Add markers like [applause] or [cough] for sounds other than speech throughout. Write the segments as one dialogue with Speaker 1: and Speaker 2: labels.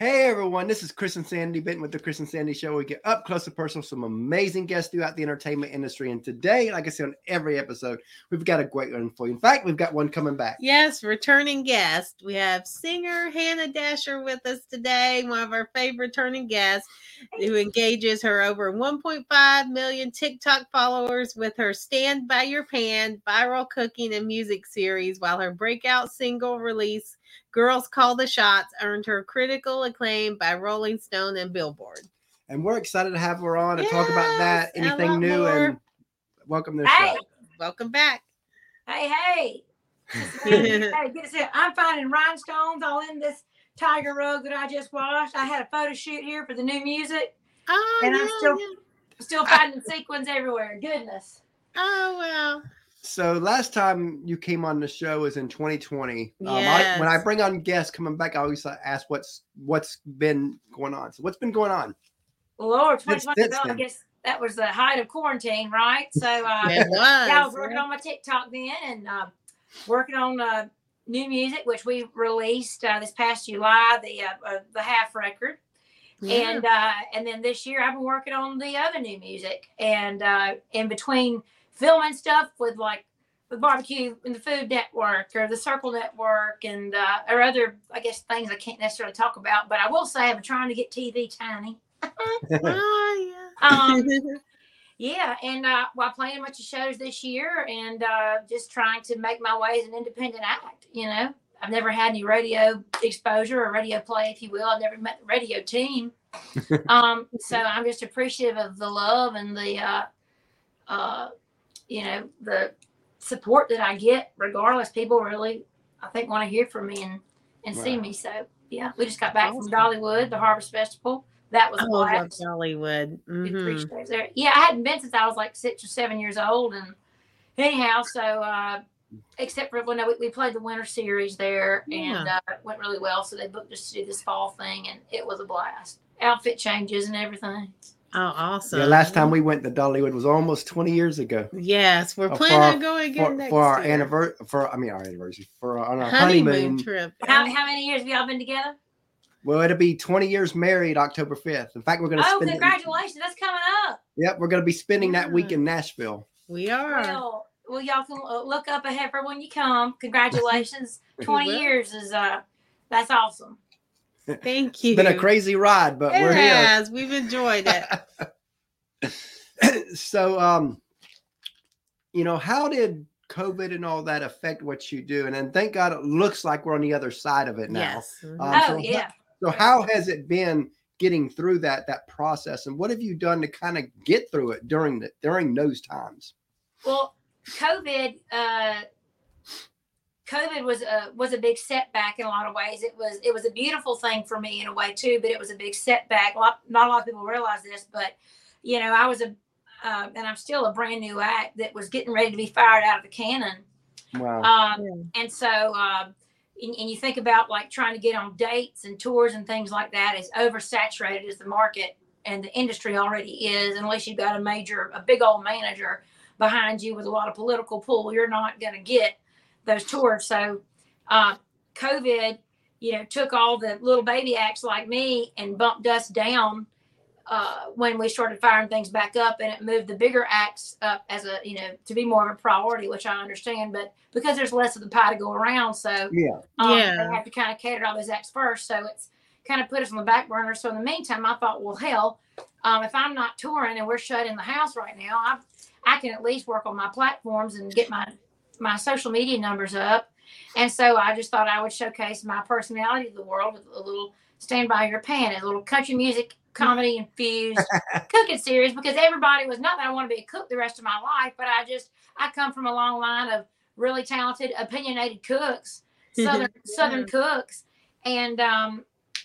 Speaker 1: Hey everyone, this is Chris and Sandy Benton with the Chris and Sandy Show. We get up close and personal, with some amazing guests throughout the entertainment industry. And today, like I said on every episode, we've got a great one for you. In fact, we've got one coming back.
Speaker 2: Yes, returning guest. We have singer Hannah Dasher with us today, one of our favorite returning guests, who engages her over 1.5 million TikTok followers with her Stand By Your Pan viral cooking and music series, while her breakout single release Girls Call the Shots earned her critical acclaim by Rolling Stone and Billboard.
Speaker 1: And we're excited to have her on to talk about that,
Speaker 2: Yes, and
Speaker 1: anything new,
Speaker 2: more.
Speaker 1: and welcome to the
Speaker 3: Hey,
Speaker 1: show.
Speaker 2: Welcome back.
Speaker 3: hey, hey. [laughs] hey, get it. I'm finding rhinestones all in this tiger rug that I just washed. I had a photo shoot here for the new music.
Speaker 2: Oh,
Speaker 3: And I'm
Speaker 2: yeah,
Speaker 3: still-
Speaker 2: yeah.
Speaker 3: Still finding sequins everywhere. Goodness.
Speaker 2: Oh, well.
Speaker 1: So last time you came on the show was in 2020. Um, I, when I bring on guests coming back, I always ask what's what's been going on. So what's been going on?
Speaker 3: Lord,
Speaker 1: Since
Speaker 3: 2020,
Speaker 1: since
Speaker 3: well, I guess that was the height of quarantine, right? So, uh,
Speaker 2: It was.
Speaker 3: yeah, I was working on my TikTok then and uh, working on uh, new music, which we released uh, this past July, the uh, uh, the half record.
Speaker 2: Yeah.
Speaker 3: and uh and then this year i've been working on the other new music and uh in between filming stuff with like the barbecue and the food network or the circle network and uh or other i guess things i can't necessarily talk about but i will say i'm trying to get tv tiny.
Speaker 2: Yeah. [laughs]
Speaker 3: um [laughs] yeah and uh while playing a bunch of shows this year and uh just trying to make my way as an independent act you know? I've never had any radio exposure or radio play if you will. I've never met the radio team. [laughs] Um so i'm just appreciative of the love and the uh uh you know the support that i get regardless people really i think want to hear from me and and see me so yeah we just got back
Speaker 2: Awesome.
Speaker 3: from dollywood the harvest festival that was
Speaker 2: I
Speaker 3: a
Speaker 2: love
Speaker 3: blast
Speaker 2: Hollywood.
Speaker 3: Good
Speaker 2: Mhm.
Speaker 3: there. Yeah, I hadn't been since I was like six or seven years old, and anyhow, so uh, except for when we, we played the winter series there, and uh, it went really well. So they booked us to do this fall thing, and it was a blast. Outfit changes and everything.
Speaker 2: Oh, awesome.
Speaker 1: Yeah, last time we went to Dollywood was almost 20 years ago.
Speaker 2: Yes, we're
Speaker 1: Uh,
Speaker 2: planning on going again
Speaker 1: For,
Speaker 2: next
Speaker 1: for our
Speaker 2: year.
Speaker 1: anniversary, for I mean our anniversary, for our, on our
Speaker 2: honeymoon,
Speaker 1: honeymoon.
Speaker 2: trip.
Speaker 3: How, how many years have y'all been together?
Speaker 1: Well, it'll be 20 years married October 5th. In fact, we're going to
Speaker 3: Oh,
Speaker 1: spend. it-
Speaker 3: congratulations! That's coming up.
Speaker 1: Yep, we're going to be spending that week in Nashville.
Speaker 2: We are.
Speaker 3: Well, well, y'all can uh, look up ahead for when you come. Congratulations! [laughs] Twenty years is uh, that's awesome.
Speaker 2: Thank you.
Speaker 1: It's been a crazy ride, but
Speaker 2: it
Speaker 1: we're here.
Speaker 2: has. We've enjoyed it. [laughs]
Speaker 1: so um you know how did covid and all that affect what you do and then thank god it looks like we're on the other side of it now
Speaker 2: yes.
Speaker 1: Um,
Speaker 3: oh
Speaker 1: so,
Speaker 3: yeah.
Speaker 1: so how has it been getting through that that process and what have you done to kind of get through it during the during those times
Speaker 3: Well, COVID, uh, COVID was a was a big setback in a lot of ways. It was it was a beautiful thing for me in a way too, but it was a big setback. A lot, not a lot of people realize this, but you know, I was a uh, and I'm still a brand new act that was getting ready to be fired out of the cannon.
Speaker 1: wow
Speaker 3: Um,
Speaker 2: Yeah.
Speaker 3: and so, um, and, and you think about like trying to get on dates and tours and things like that is oversaturated as the market and the industry already is. Unless you've got a major, a big old manager behind you with a lot of political pull, you're not going to get those tours. So, uh, COVID, you know, took all the little baby acts like me and bumped us down uh, when we started firing things back up and it moved the bigger acts up as a you know to be more of a priority which i understand but because there's less of the pie to go around so
Speaker 1: yeah
Speaker 3: um,
Speaker 2: Yeah.
Speaker 3: they have to kind of cater all those acts first so it's kind of put us on the back burner so in the meantime i thought well hell um, if i'm not touring and we're shut in the house right now i i can at least work on my platforms and get my my social media numbers up. And so i just thought i would showcase my personality to the world with a little stand by your pan a little country music comedy infused [laughs] cooking series because everybody was not that I want to be a cook the rest of my life, but I just I come from a long line of really talented, opinionated cooks, [laughs] southern southern cooks, and um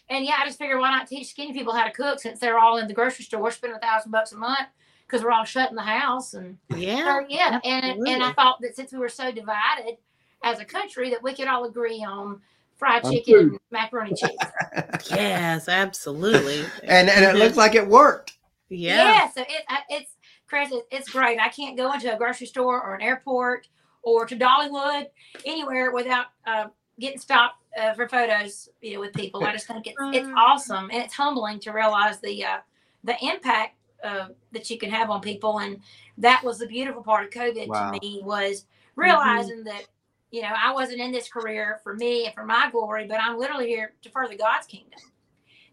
Speaker 3: and yeah, I just figured why not teach skinny people how to cook since they're all in the grocery store spending a thousand bucks a month because we're all shut in the house and
Speaker 2: Yeah.
Speaker 3: so yeah, and and I thought that since we were so divided as a country that we could all agree on fried chicken and macaroni cheese. [laughs]
Speaker 2: Yes, absolutely.
Speaker 1: and and it looks like it worked
Speaker 2: yeah.
Speaker 3: Yeah, so it it's Chris, it's great. I can't go into a grocery store or an airport or to Dollywood anywhere without uh, getting stopped uh, for photos, you know, with people. I just think it's it's
Speaker 2: Uh.
Speaker 3: awesome and it's humbling to realize the uh, the impact uh, that you can have on people. And that was the beautiful part of COVID
Speaker 1: Wow.
Speaker 3: to me was realizing that you know I wasn't in this career for me and for my glory, but I'm literally here to further God's kingdom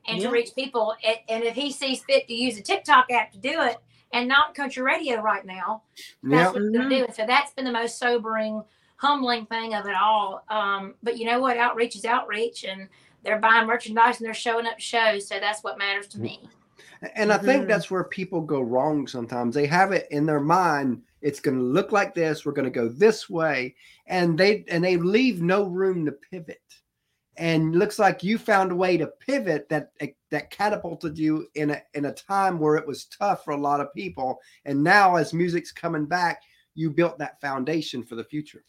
Speaker 3: and
Speaker 2: Yeah.
Speaker 3: to reach people. And, and if He sees fit to use a TikTok app to do it and not country radio right now, that's
Speaker 1: Yep.
Speaker 3: what they're doing. So that's been the most sobering, humbling thing of it all. Um, but you know what? Outreach is outreach, and they're buying merchandise and they're showing up shows. So that's what matters to me.
Speaker 1: And I think
Speaker 2: Mhm.
Speaker 1: that's where people go wrong sometimes. They have it in their mind, it's going to look like this, we're going to go this way, and they and they leave no room to pivot. And looks like you found a way to pivot that that catapulted you in a in a time where it was tough for a lot of people. And now as music's coming back, you built that foundation for the future.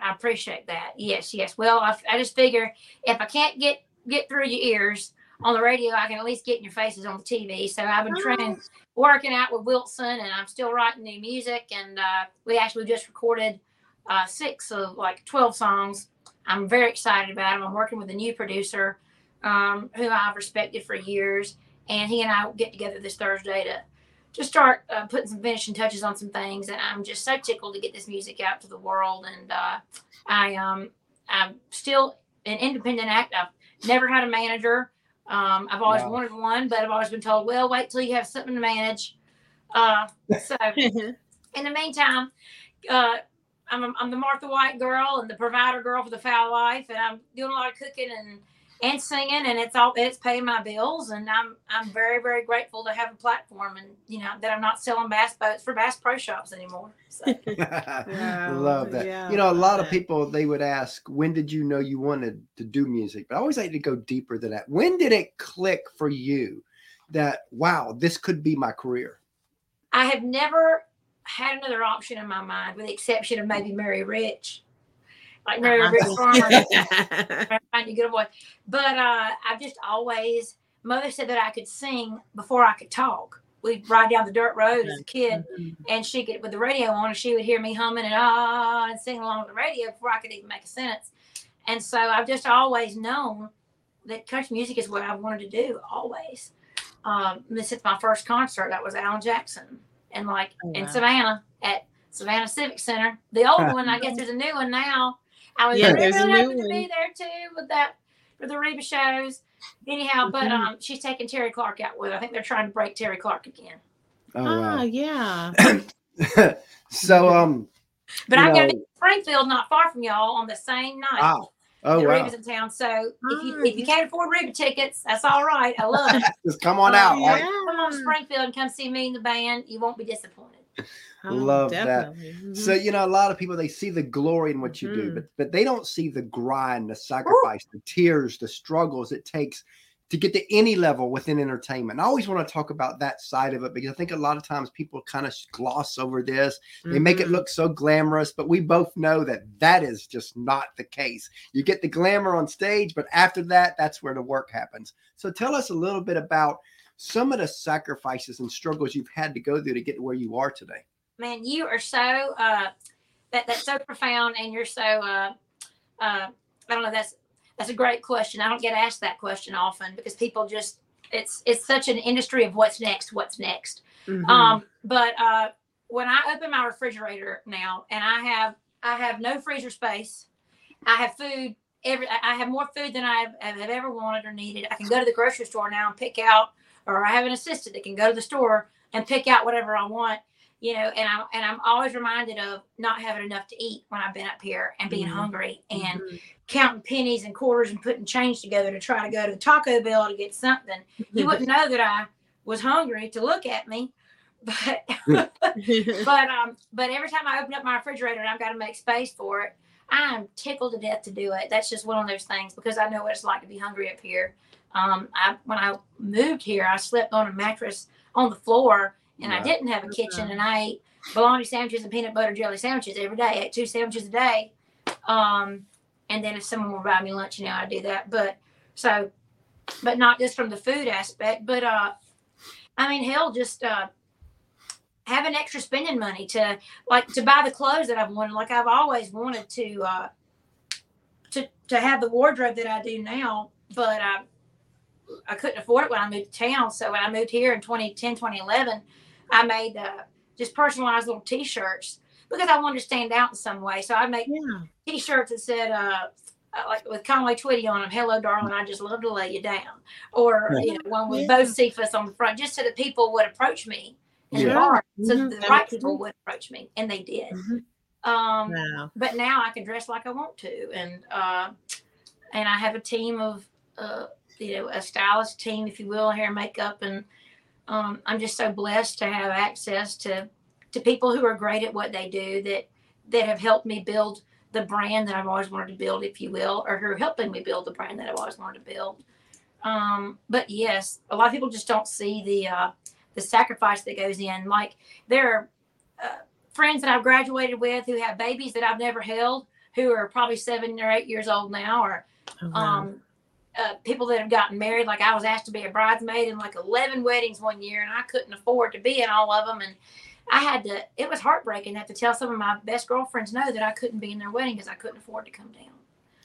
Speaker 3: I appreciate that. Yes, yes. Well, I, I just figure if I can't get get through your ears on the radio, I can at least get in your faces on the TV. So I've been training, working out with Wilson, and I'm still writing new music. And uh, we actually just recorded uh, six of like 12 songs. I'm very excited about them. I'm working with a new producer um, who I've respected for years, and he and I will get together this Thursday to just start uh, putting some finishing touches on some things. And I'm just so tickled to get this music out to the world. And uh, I um I'm still an independent act. I've never had a manager. Um, I've always
Speaker 1: Wow.
Speaker 3: wanted one, but I've always been told, well, wait till you have something to manage. Uh, so [laughs] in the meantime, uh, I'm, I'm the Martha White girl and the provider girl for the Foul Life, and I'm doing a lot of cooking and and singing, and it's all it's paying my bills, and I'm I'm very very grateful to have a platform, and you know that I'm not selling bass boats for Bass Pro Shops anymore. So. [laughs] [laughs]
Speaker 1: Love that.
Speaker 2: Yeah,
Speaker 1: you know, a
Speaker 2: love
Speaker 1: lot of people they would ask, when did you know you wanted to do music? But I always like to go deeper than that. When did it click for you that wow, this could be my career?
Speaker 3: I have never had another option in my mind, with the exception of maybe Mary Rich, like Mary Rich Farmer. trying to get a voice. But uh, I've just always, mother said that I could sing before I could talk. We'd ride down the dirt road as a kid, and she could, with the radio on, and she would hear me humming and ah, and singing along with the radio before I could even make a sentence. And so I've just always known that country music is what I wanted to do, always. Um, this is my first concert. That was Alan Jackson, and like
Speaker 2: Oh,
Speaker 3: in. Savannah at Savannah Civic Center. The old one, I guess there's a new one now. I was
Speaker 2: Yeah,
Speaker 3: really
Speaker 2: there's
Speaker 3: happy to be there too with that for the Reba shows. Anyhow, but
Speaker 2: Mhm.
Speaker 3: um, she's taking Terri Clark out with. her. I think they're trying to break Terri Clark again.
Speaker 1: Oh
Speaker 2: Ah,
Speaker 1: wow.
Speaker 2: yeah. [laughs]
Speaker 1: so um
Speaker 3: But I'm going to be in Springfield, not far from y'all, on the same night.
Speaker 1: wow. Oh
Speaker 3: the
Speaker 1: wow.
Speaker 3: Reba's in town. So if you
Speaker 2: Ah,
Speaker 3: if you can't afford Reba tickets, that's all right. I love it. [laughs]
Speaker 1: Just come on
Speaker 3: Oh,
Speaker 1: out.
Speaker 3: yeah. Come on Springfield and come see me and the band. You won't be disappointed.
Speaker 2: Oh,
Speaker 1: Love that.
Speaker 2: definitely. Mhm.
Speaker 1: So you know, a lot of people they see the glory in what you do,
Speaker 2: Mhm.
Speaker 1: but but they don't see the grind, the sacrifice, the tears, the struggles it takes to get to any level within entertainment. I always want to talk about that side of it because I think a lot of times people kind of gloss over this. They make it
Speaker 2: Mhm.
Speaker 1: look so glamorous, but we both know that that is just not the case. You get the glamour on stage, but after that, that's where the work happens. So tell us a little bit about some of the sacrifices and struggles you've had to go through to get to where you are today.
Speaker 3: Man, you are so uh, that that's so profound, and you're so uh, uh, I don't know. That's that's a great question. I don't get asked that question often because people just it's it's such an industry of what's next, what's next.
Speaker 2: Mhm.
Speaker 3: Um, but uh, when I open my refrigerator now, and I have I have no freezer space, I have food. Every I I have more food than I have, have ever wanted or needed. I can go to the grocery store now and pick out, or I have an assistant that can go to the store and pick out whatever I want. You know, and I'm and I'm always reminded of not having enough to eat when I've been up here and being
Speaker 2: Mhm.
Speaker 3: hungry and
Speaker 2: Mhm.
Speaker 3: counting pennies and quarters and putting change together to try to go to the Taco Bell to get something. You wouldn't [laughs] know that I was hungry to look at me, [laughs] but [laughs] but um but every time I open up my refrigerator and I've got to make space for it, I'm tickled to death to do it. That's just one of those things because I know what it's like to be hungry up here. Um, I when I moved here, I slept on a mattress on the floor and I didn't have a kitchen and I ate bologna sandwiches and peanut butter jelly sandwiches every day. I ate two sandwiches a day. Um, and then if someone will buy me lunch, you know, I'd do that. But so, but not just from the food aspect, but uh, I mean, hell, just uh, having extra spending money to like to buy the clothes that I've wanted. Like I've always wanted to uh, to to have the wardrobe that I do now, but I I couldn't afford it when I moved to town. So when I moved here in 2010, 2011, I made uh, just personalized little T-shirts because I wanted to stand out in some way. So I made
Speaker 2: Yeah.
Speaker 3: T-shirts that said, uh, uh, like with Conway Twitty on them, "Hello, darling, I just love to lay you down," or you know, one with
Speaker 2: Yeah.
Speaker 3: Bocephus on the front, just so that people would approach me in the
Speaker 1: Yeah.
Speaker 3: bar, so
Speaker 2: Mhm.
Speaker 3: that the right people would approach me, and they did.
Speaker 2: Mhm.
Speaker 3: Um,
Speaker 2: Wow.
Speaker 3: but now I can dress like I want to, and uh, and I have a team of uh, you know a stylist team, if you will, hair makeup, and um, I'm just so blessed to have access to to people who are great at what they do that that have helped me build the brand that I've always wanted to build, if you will, or who are helping me build the brand that I've always wanted to build. Um, but yes, a lot of people just don't see the uh, the sacrifice that goes in. Like there are uh, friends that I've graduated with who have babies that I've never held, who are probably seven or eight years old now, or
Speaker 2: Oh, wow.
Speaker 3: um, uh, people that have gotten married. Like I was asked to be a bridesmaid in like 11 weddings one year, and I couldn't afford to be in all of them. And I had to, it was heartbreaking to have to tell some of my best girlfriends no that I couldn't be in their wedding because I couldn't afford to come down.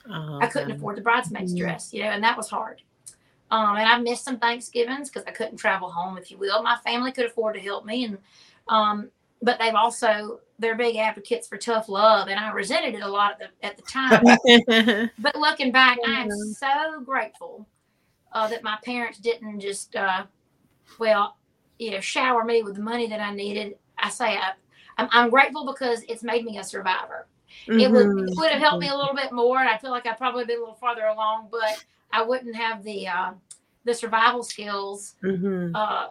Speaker 2: Oh,
Speaker 3: I couldn't afford the bridesmaid's
Speaker 2: Mhm.
Speaker 3: dress, you know, and that was hard. Um, and I missed some Thanksgivings because I couldn't travel home, if you will. My family could afford to help me, and um, but they've also they're big advocates for tough love, and I resented it a lot at the, at the time. [laughs] [laughs] but looking back, I am so grateful uh, that my parents didn't just uh, well, you know, shower me with the money that I needed. I say I, I'm, I'm grateful because it's made me a survivor it would
Speaker 2: Mhm.
Speaker 3: it would have helped me a little bit more and i feel like i'd probably be a little farther along but i wouldn't have the uh the survival skills
Speaker 2: Mhm.
Speaker 3: uh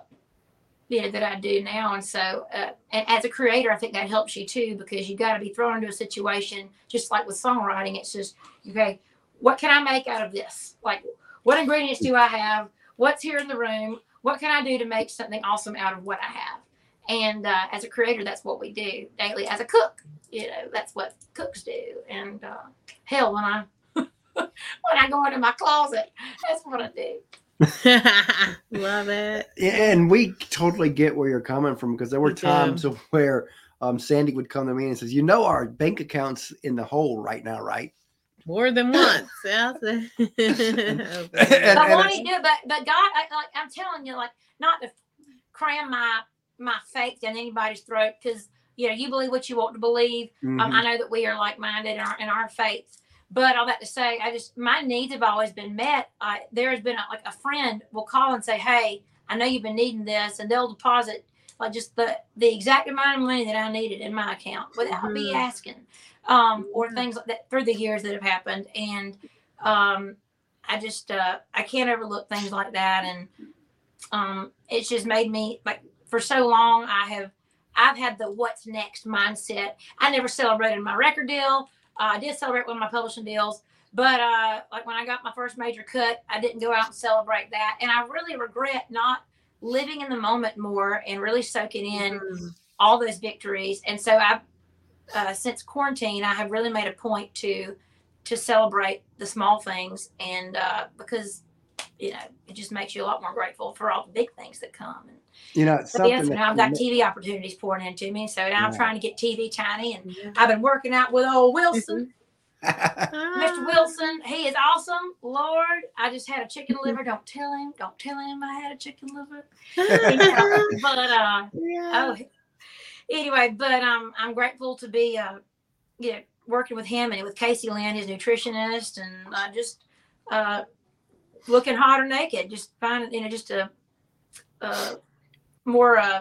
Speaker 3: you know that i do now. And so uh, and as a creator i think that helps you too because you got to be thrown into a situation just like with songwriting it's just okay what can i make out of this? Like what ingredients do i have? What's here in the room? What can i do to make something awesome out of what i have? And uh, as a creator that's what we do daily. As a cook you know that's what cooks do. And uh, hell when i [laughs] when i go into my closet that's what i do [laughs]
Speaker 2: Love it.
Speaker 1: and we totally get where you're coming from because there were
Speaker 2: We do.
Speaker 1: times where um, Sandy would come to me and says, "You know, our bank account's in the hole right now, right?"
Speaker 2: More than [laughs] once. Yeah.
Speaker 1: And- [laughs]
Speaker 3: but
Speaker 1: and
Speaker 3: won't
Speaker 1: I-
Speaker 3: he do? But but God, I, like I'm telling you, like not to cram my my faith down anybody's throat because you know you believe what you want to believe. Um,
Speaker 1: Mhm.
Speaker 3: I know that we are like minded in our in our faith. But all that to say, I just my needs have always been met. I, there has been a, like a friend will call and say, "Hey, I know you've been needing this," and they'll deposit like just the the exact amount of money that I needed in my account without me
Speaker 2: Mhm.
Speaker 3: asking, um, or
Speaker 2: Yeah.
Speaker 3: things like that through the years that have happened. And um, I just uh, I can't overlook things like that, and um, it's just made me like for so long I have I've had the what's next mindset. I never celebrated my record deal. Uh, I did celebrate one of my publishing deals, but uh, like when I got my first major cut, I didn't go out and celebrate that, and I really regret not living in the moment more and really soaking in
Speaker 2: Mhm.
Speaker 3: all those victories. And so I, uh, since quarantine, I have really made a point to to celebrate the small things, and uh, because you know it just makes you a lot more grateful for all the big things that come. And
Speaker 1: you know, it's
Speaker 3: so
Speaker 1: something
Speaker 3: yes,
Speaker 1: that
Speaker 3: now I've got TV opportunities pouring into me, so now I'm trying to get TV tiny, and I've been working out with old Wilson.
Speaker 2: Ah.
Speaker 3: Mr. Wilson, he is awesome. Lord, I just had a chicken liver. Don't tell him. Don't tell him I had a chicken liver. [laughs] but uh,
Speaker 2: Yeah.
Speaker 3: oh, anyway, but um, I'm grateful to be uh, you know, working with him and with Casey Lynn, his nutritionist, and uh, just uh, looking hot or naked, just finding you know just a, a more uh,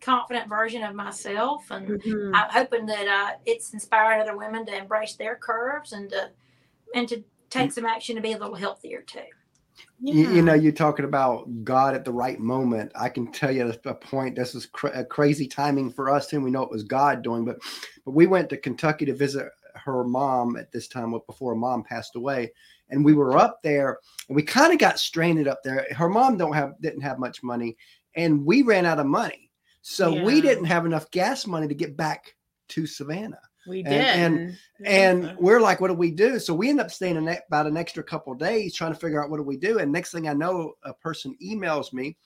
Speaker 3: confident version of myself, and
Speaker 2: Mhm.
Speaker 3: I'm hoping that uh, it's inspiring other women to embrace their curves and to and to take some action to be a little healthier too.
Speaker 1: you, you know, you're talking about God at the right moment. I can tell you at a point. This was cra- a crazy timing for us, and we know it was God doing. But, but we went to Kentucky to visit her mom at this time before her mom passed away, and we were up there, and we kind of got stranded up there. Her mom don't have didn't have much money, and we ran out of money, so we didn't have enough gas money to get back to Savannah.
Speaker 2: we
Speaker 1: and-
Speaker 2: did.
Speaker 1: and- And we're like, what do we do? So we end up staying an, about an extra couple of days trying to figure out what do we do. And next thing I know, a person emails me.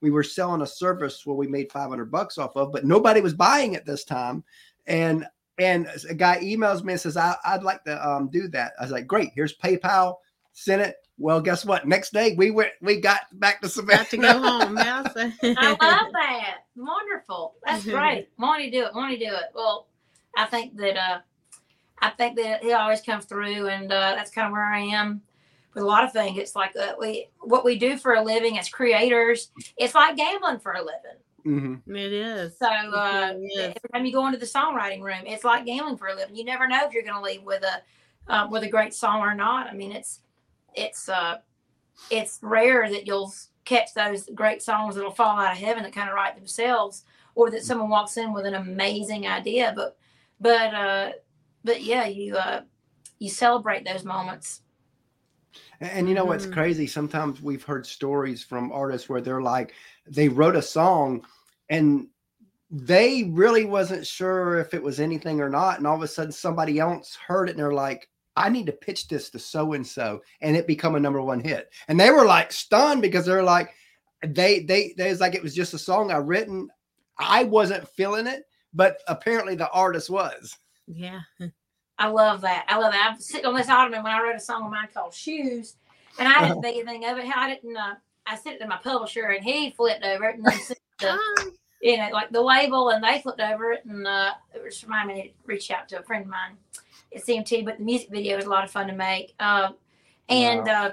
Speaker 1: We were selling a service where we made 500 bucks off of, but nobody was buying it this time. And and a guy emails me and says, I, would like to um, do that. I was like, great, here's PayPal, send it. Well, guess what? Next day we went, we got back to Savannah.
Speaker 2: Got to go home [laughs] now. So.
Speaker 3: I love [laughs] that. Wonderful. That's [laughs] great. Want to do it? Want to do it? Well, I think that uh, I think that he always comes through, and uh, that's kind of where I am with a lot of things. It's like uh, we what we do for a living as creators. It's like gambling for a living.
Speaker 1: Mm-hmm.
Speaker 2: It is.
Speaker 3: So uh, every time you go into the songwriting room, it's like gambling for a living. You never know if you're going to leave with a uh, with a great song or not. I mean, it's it's uh it's rare that you'll catch those great songs that'll fall out of heaven that kind of write themselves, or that someone walks in with an amazing idea. But but uh but yeah, you uh you celebrate those moments.
Speaker 1: And, and you know what's mm-hmm. crazy? Sometimes we've heard stories from artists where they're like, they wrote a song and they really wasn't sure if it was anything or not. And all of a sudden somebody else heard it and they're like, I need to pitch this to so and so, and it become a number one hit. And they were like stunned because they're like, they they they was like it was just a song I written. I wasn't feeling it, but apparently the artist was.
Speaker 2: Yeah.
Speaker 3: I love that. I love that. I'm sitting on this ottoman when I wrote a song of mine called Shoes, and I didn't think anything of it. I didn't. Uh, I sent it to my publisher, and he flipped over it and then sent [laughs] the, you know, like the label, and they flipped over it, and uh, it just reminded me to reach out to a friend of mine at CMT. But the music video was a lot of fun to make, uh, and wow. uh,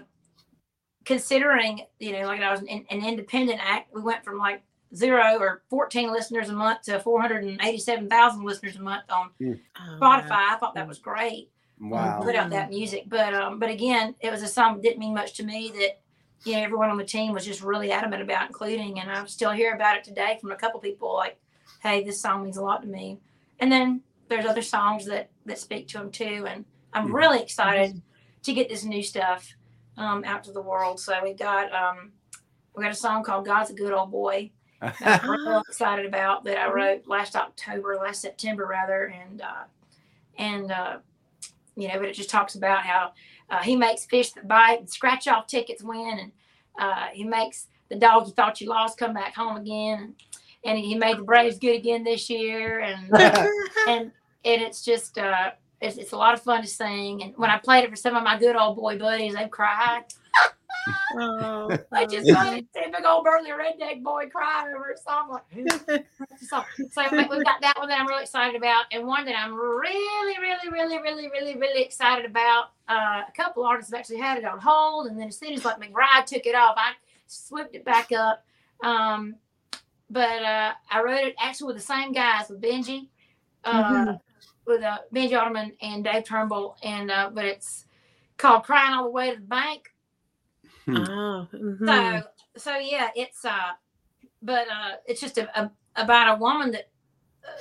Speaker 3: considering, you know, like I was an, an independent act, we went from like zero or 14 listeners a month to 487,000 listeners a month on mm. Spotify. I thought that was great.
Speaker 1: Wow.
Speaker 3: Put out that music. But um, but again, it was a song that didn't mean much to me that you know everyone on the team was just really adamant about including and I still hear about it today from a couple people like, hey, this song means a lot to me. And then there's other songs that that speak to him too. And I'm mm-hmm. really excited to get this new stuff um, out to the world. So we got um, we got a song called God's a Good Old Boy I'm [laughs] real excited about that I wrote last October, last September rather, and uh, and uh, you know, but it just talks about how uh, he makes fish that bite and scratch off tickets win, and uh, he makes the dog you thought you lost come back home again, and, and he made the Braves good again this year, and [laughs] and and it's just uh, it's, it's a lot of fun to sing, and when I played it for some of my good old boy buddies, they cried oh, [laughs] I just want to see big old burly redneck boy cry over a song like [laughs] so, so we've got that one that I'm really excited about, and one that I'm really, really, really, really, really, really excited about. Uh, a couple artists have actually had it on hold, and then as soon as like McBride took it off, I swooped it back up. Um, but uh, I wrote it actually with the same guys with Benji, uh, mm-hmm. with uh, Benji Ottoman and Dave Turnbull, and uh, but it's called "Crying All the Way to the Bank."
Speaker 2: Hmm. Oh, mm-hmm.
Speaker 3: So so yeah, it's uh, but uh, it's just a, a about a woman that uh,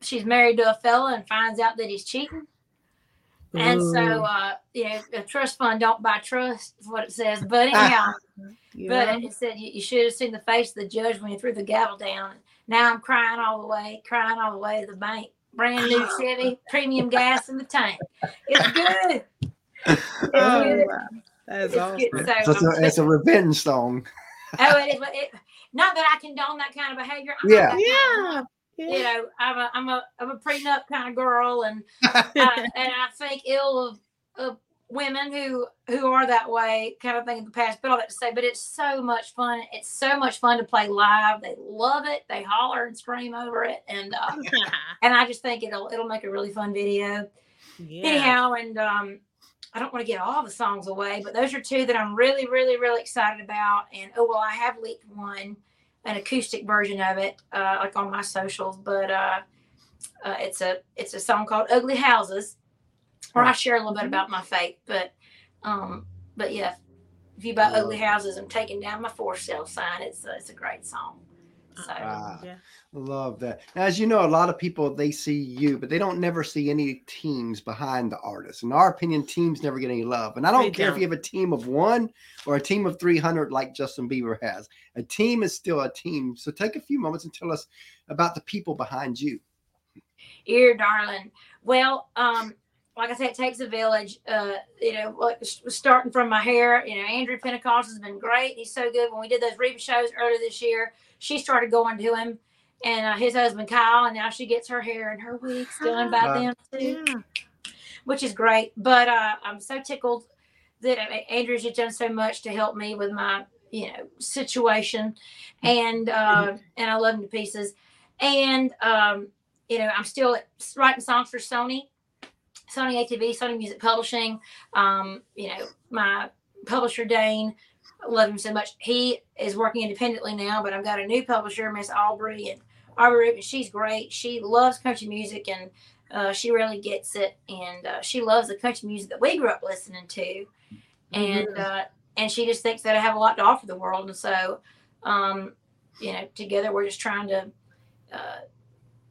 Speaker 3: she's married to a fella and finds out that he's cheating. And so, uh, you know, a trust fund don't buy trust is what it says. But anyhow, [laughs] yeah. but it said you, you, should have seen the face of the judge when he threw the gavel down. Now I'm crying all the way, crying all the way to the bank. Brand new [laughs] Chevy, premium gas in the tank. It's good. [laughs] It's
Speaker 2: oh, good. Wow. That's
Speaker 1: it's, awesome. so, so it's, a, it's, a, revenge song.
Speaker 3: oh, it is. It, not that I condone that kind of behavior.
Speaker 2: I'm yeah. yeah.
Speaker 3: You know, I'm a I'm a I'm a prenup kind of girl, and [laughs] uh, and I think ill of of women who who are that way, kind of thing in the past. But all that to say, but it's so much fun. It's so much fun to play live. They love it. They holler and scream over it, and uh, [laughs] and I just think it'll it'll make a really fun video. Yeah. Anyhow, and um, I don't want to get all the songs away, but those are two that I'm really, really, really excited about. And oh well, I have leaked one, an acoustic version of it, uh, like on my socials. But uh, uh, it's a it's a song called "Ugly Houses," where I share a little bit about my faith. But um, but yeah, if you buy "Ugly Houses," I'm taking down my for sale sign. It's it's a great song. So ah,
Speaker 1: yeah. Love that. as you know, a lot of people they see you, but they don't never see any teams behind the artist. In our opinion, teams never get any love. And I don't they care don't. if you have a team of one or a team of 300 like Justin Bieber has. A team is still a team. So take a few moments and tell us about the people behind you.
Speaker 3: Here, darling. Well, um, like I said, it takes a village. Uh, you know, like starting from my hair, you know, Andrew Pentecost has been great. He's so good. When we did those Reba shows earlier this year, she started going to him and uh, his husband Kyle, and now she gets her hair and her wigs done by
Speaker 1: Uh,
Speaker 3: them too,
Speaker 2: Yeah.
Speaker 3: which is great. But uh, I'm so tickled that uh, Andrew's just done so much to help me with my you know situation, and uh, and I love him to pieces. And um, you know, I'm still writing songs for Sony, Sony ATV, Sony Music Publishing. Um, you know, my publisher Dane, I love him so much. He is working independently now, but I've got a new publisher, Miss Aubrey, and Aubrey Rubin. She's great. She loves country music and uh, she really gets it, and uh, she loves the country music that we grew up listening to, and uh, and she just thinks that I have a lot to offer the world, and so, um, you know, together we're just trying to uh,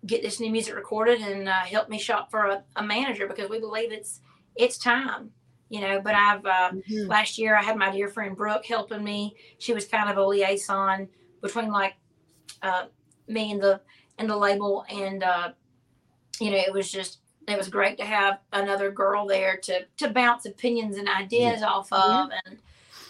Speaker 3: get this new music recorded and uh, help me shop for a, a manager because we believe it's it's time, you know. But I've uh,
Speaker 2: Mhm.
Speaker 3: last year I had my dear friend Brooke helping me. She was kind of a liaison between like uh, me and the and the label, and uh, you know, it was just it was great to have another girl there to to bounce opinions and ideas off of, and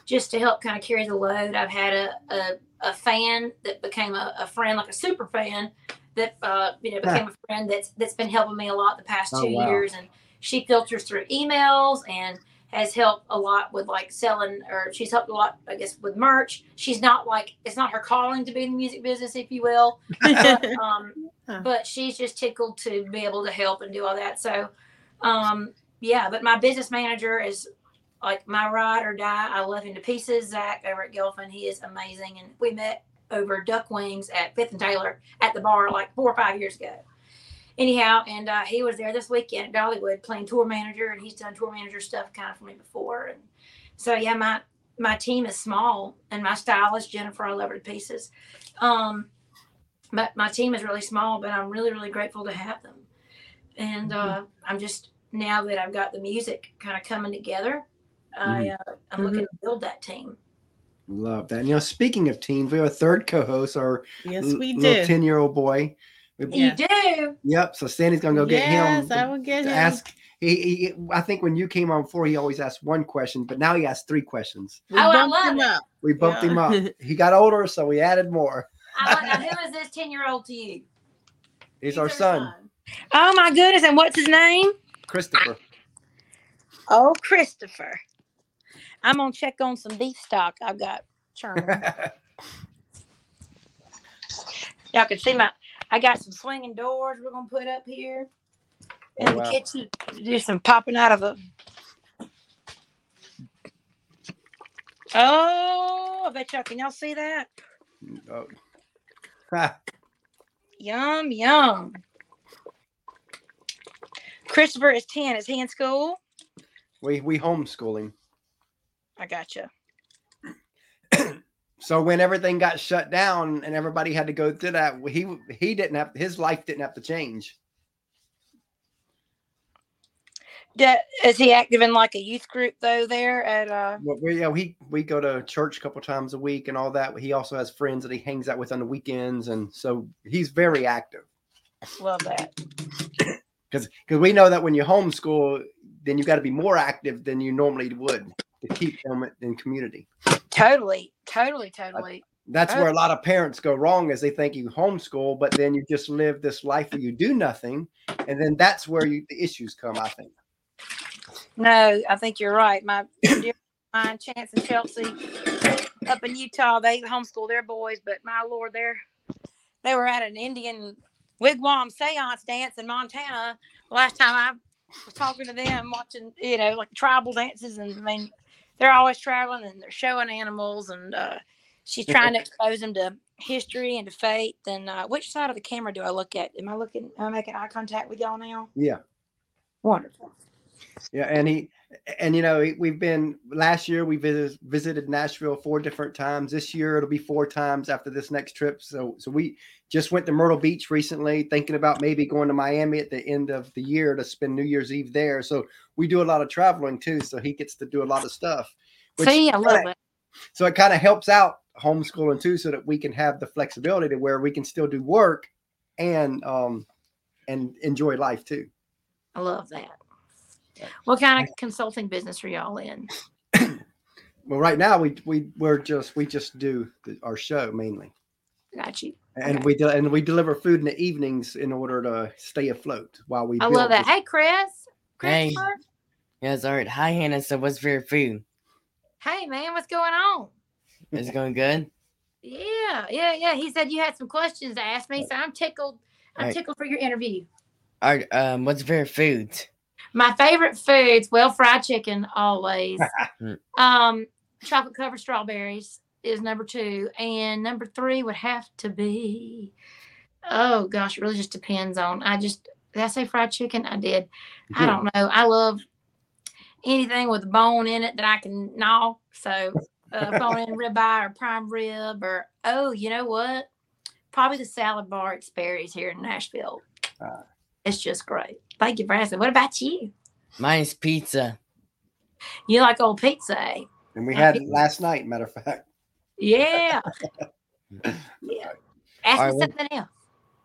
Speaker 3: just to help kind of carry the load. I've had a a, a fan that became a, a friend, like a super fan that uh, you know became a friend that's that's been helping me a lot the past
Speaker 1: Oh,
Speaker 3: two
Speaker 1: wow.
Speaker 3: years, and she filters through emails and has helped a lot with like selling or she's helped a lot i guess with merch. She's not like it's not her calling to be in the music business if you will. But, [laughs] um,
Speaker 2: Huh.
Speaker 3: but she's just tickled to be able to help and do all that. So um, yeah but my business manager is like my ride or die. I love him to pieces. Zach over at Gelfand he is amazing and we met over duck wings at fifth and taylor at the bar like four or five years ago anyhow, and uh, he was there this weekend at Dollywood playing tour manager, and he's done tour manager stuff kind of for me before. And so yeah, my my team is small, and my stylist Jennifer, I love her to pieces. Um, but my team is really small, but I'm really really grateful to have them. And uh, I'm just now that I've got the music kind of coming together, I uh, I'm looking to build that team.
Speaker 1: Love that. You know, speaking of teams, we have a third co-host, our
Speaker 2: yes,
Speaker 1: l-
Speaker 2: we
Speaker 1: little
Speaker 2: do.
Speaker 1: ten-year-old boy. We-
Speaker 2: Yeah.
Speaker 3: You do.
Speaker 1: Yep. So Sandy's gonna go get
Speaker 2: yes,
Speaker 1: him.
Speaker 2: I will get him.
Speaker 1: ask. He, he, I think when you came on before, he always asked one question, but now he asked three questions.
Speaker 2: we
Speaker 3: Oh, I
Speaker 2: bumped
Speaker 3: love
Speaker 2: him
Speaker 3: it.
Speaker 2: up.
Speaker 1: We bumped
Speaker 2: Yeah.
Speaker 1: him up. He got older, so we added more.
Speaker 3: I like, now, who is this ten year old to you? [laughs]
Speaker 1: He's our son,
Speaker 3: Oh my goodness! And what's his name?
Speaker 1: Christopher.
Speaker 3: Oh, Christopher. I'm gonna check on some beef stock I've got churning. [laughs] Y'all can see my. I got some swinging doors we're gonna put up here in
Speaker 1: Oh,
Speaker 3: the
Speaker 1: wow.
Speaker 3: kitchen. Just some popping out of a. Oh, I bet y'all can y'all see that?
Speaker 1: Oh. [laughs]
Speaker 3: Yum yum. Christopher is ten. Is he in school?
Speaker 1: we we homeschooling.
Speaker 3: I gotcha. [clears throat]
Speaker 1: So when everything got shut down and everybody had to go through that, he he didn't have his life didn't have to change.
Speaker 3: Da- Is he active in like a youth group though? There at uh.
Speaker 1: Well, we, yeah, we we go to church a couple times a week and all that. He also has friends that he hangs out with on the weekends, and so he's very active.
Speaker 3: Love that. [clears throat]
Speaker 1: Because because we know that when you homeschool, then you've got to be more active than you normally would to keep them in community.
Speaker 3: Totally, totally, totally.
Speaker 1: That's oh. where a lot of parents go wrong, is they think you homeschool, but then you just live this life where you do nothing, and then that's where you the issues come. I think.
Speaker 3: No, I think you're right. My [coughs] dear mine, Chance and Chelsea up in Utah, they homeschool their boys, but my lord, they're they were at an Indian wigwam seance dance in Montana last time I was talking to them, watching, you know, like tribal dances and I mean they're always traveling and they're showing animals and uh she's trying to expose them to history and to faith and uh which side of the camera do I look at? Am I looking am I making eye contact with y'all now?
Speaker 1: Yeah.
Speaker 3: Wonderful.
Speaker 1: Yeah, and he and you know we've been last year we visited visited Nashville four different times. This year it'll be four times after this next trip. So so we just went to Myrtle Beach recently, thinking about maybe going to Miami at the end of the year to spend New Year's Eve there. So we do a lot of traveling too. So he gets to do a lot of stuff. which
Speaker 3: See, I love
Speaker 1: kinda-
Speaker 3: it.
Speaker 1: So it kind of helps out homeschooling too, so that we can have the flexibility to where we can still do work and um and enjoy life too.
Speaker 3: I love that. What kind of consulting business are y'all in? [clears throat]
Speaker 1: Well, right now we we we're just we just do the, our show mainly.
Speaker 3: Got you.
Speaker 1: and
Speaker 3: Okay.
Speaker 1: we de- and we deliver food in the evenings in order to stay afloat while we.
Speaker 3: I
Speaker 1: build
Speaker 3: love that.
Speaker 1: this-
Speaker 3: Hey, Chris.
Speaker 4: Hey.
Speaker 3: Christopher.
Speaker 4: Yes, all right. Hi, Hannah. So, what's for your food?
Speaker 3: Hey, man, what's going on?
Speaker 4: Is it going good?
Speaker 3: Yeah, yeah, yeah. He said you had some questions to ask me, so I'm tickled. I'm
Speaker 4: Right.
Speaker 3: tickled for your interview.
Speaker 4: All right. Um, what's for your food?
Speaker 3: My favorite foods, well, fried chicken always. [laughs] Um, chocolate covered strawberries is number two, and number three would have to be. Oh gosh, it really just depends on. I just did I say fried chicken? I did. I don't know. I love anything with a bone in it that I can gnaw. So uh, [laughs] bone in ribeye or prime rib or oh, you know what? Probably the salad bar at Sperry's here in Nashville.
Speaker 1: Ah.
Speaker 3: It's just great. Thank you for asking. What about you?
Speaker 4: Mine is pizza.
Speaker 3: You like old pizza? eh?
Speaker 1: and we had it last night. Matter of fact.
Speaker 3: Yeah. [laughs] yeah. Ask
Speaker 4: All
Speaker 3: me
Speaker 4: right, what-
Speaker 3: something else.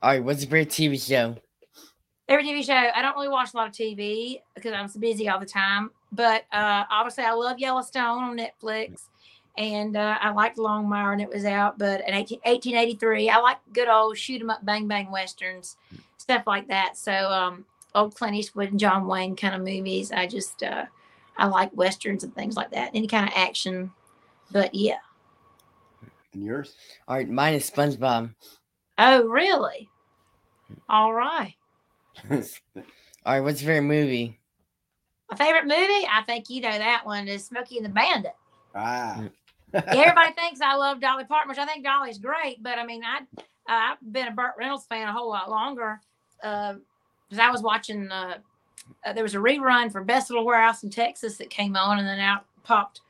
Speaker 4: All right. What's your favorite TV show?
Speaker 3: Favorite TV show? I don't really watch a lot of TV because I'm so busy all the time. But uh, obviously, I love Yellowstone on Netflix, and uh, I liked Longmire when it was out. But in 18, 1883, I like good old shoot 'em up, bang bang westerns, stuff like that. So um, old Clint Eastwood and John Wayne kind of movies. I just uh, I like westerns and things like that. Any kind of action. But yeah.
Speaker 1: And yours?
Speaker 4: All right. Mine is SpongeBob.
Speaker 3: Oh, really? All right. [laughs]
Speaker 4: All right. What's your favorite movie?
Speaker 3: My favorite movie, I think you know that one, is Smokey and the Bandit.
Speaker 1: ah. [laughs]
Speaker 3: Everybody thinks I love Dolly Parton, which I think Dolly's great, but I mean, I I've been a Burt Reynolds fan a whole lot longer because I was watching. Uh, uh, there was a rerun for Best Little Whorehouse in Texas that came on, and then out popped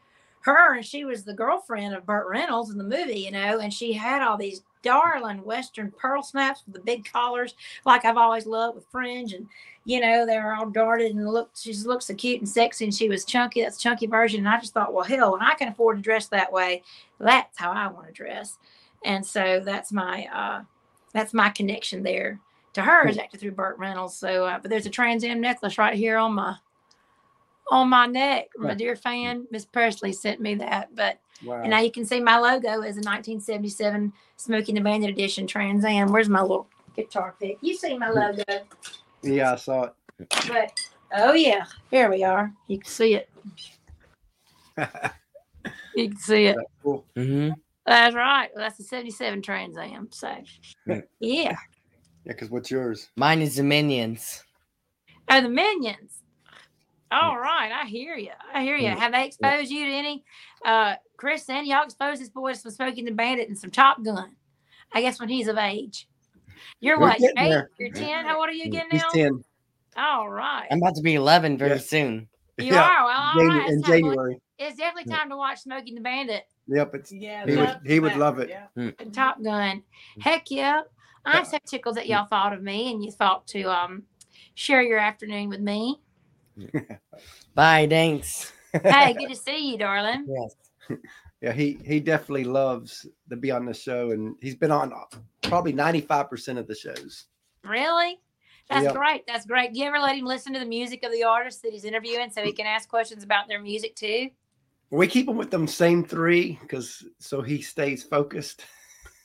Speaker 3: her, and she was the girlfriend of Burt Reynolds in the movie, you know, and she had all these darling Western pearl snaps with the big collars, like I've always loved with fringe, and you know they were all darted and looked. She just looked so cute and sexy, and she was chunky. That's chunky version, and I just thought, well, hell, when I can afford to dress that way, that's how I want to dress, and so that's my uh, that's my connection there to her is actually through Burt Reynolds. So, uh, but there's a Trans Am necklace right here on my on my neck. My
Speaker 1: Right.
Speaker 3: dear fan, Miss Presley sent me that, but
Speaker 1: Wow.
Speaker 3: and now you can see my logo is a 1977 Smokey and the Bandit edition Trans Am. Where's my little guitar pick? You see my logo,
Speaker 1: yeah, I saw it.
Speaker 3: but oh yeah, here we are. You can see it. [laughs] You can see it.
Speaker 1: cool.
Speaker 4: Mm-hmm.
Speaker 3: That's right. Well, that's the 77 Trans Am. So
Speaker 1: Hmm.
Speaker 3: yeah.
Speaker 1: Yeah, because what's yours?
Speaker 4: Mine is the Minions.
Speaker 3: Oh, the Minions. All right, I hear you. I hear you. Have they exposed you to any? Uh, Chris and y'all exposed this boy to some Smokey and the Bandit and some Top Gun. I guess when he's of age. You're
Speaker 1: We're
Speaker 3: what? You're eight?
Speaker 1: there.
Speaker 3: You're ten? How old are you again
Speaker 1: He's
Speaker 3: now?
Speaker 1: ten.
Speaker 3: All right.
Speaker 4: I'm about to be 11 very
Speaker 1: Yeah.
Speaker 4: soon.
Speaker 3: You
Speaker 1: yeah,
Speaker 3: are. Well, all
Speaker 1: Janu-
Speaker 3: right.
Speaker 1: in
Speaker 3: It's, to-
Speaker 1: January.
Speaker 3: it's definitely
Speaker 1: Yeah.
Speaker 3: time to watch Smokey and the Bandit
Speaker 1: Yep, it's
Speaker 2: Yeah,
Speaker 1: He would- he would love it.
Speaker 2: yeah.
Speaker 3: and Top Gun. Heck yeah. I'm so tickled that y'all thought of me and you thought to um share your afternoon with me. [laughs]
Speaker 4: Bye. Thanks.
Speaker 3: Hey, [laughs] good to see you, darling.
Speaker 4: Yes. [laughs]
Speaker 1: yeah, he he definitely loves to be on the show, and he's been on probably ninety five percent of the shows.
Speaker 3: Really? That's
Speaker 1: Yep.
Speaker 3: great. That's great. Do you ever let him listen to the music of the artist that he's interviewing so he can ask questions about their music too?
Speaker 1: We keep him with them same three because so he stays focused.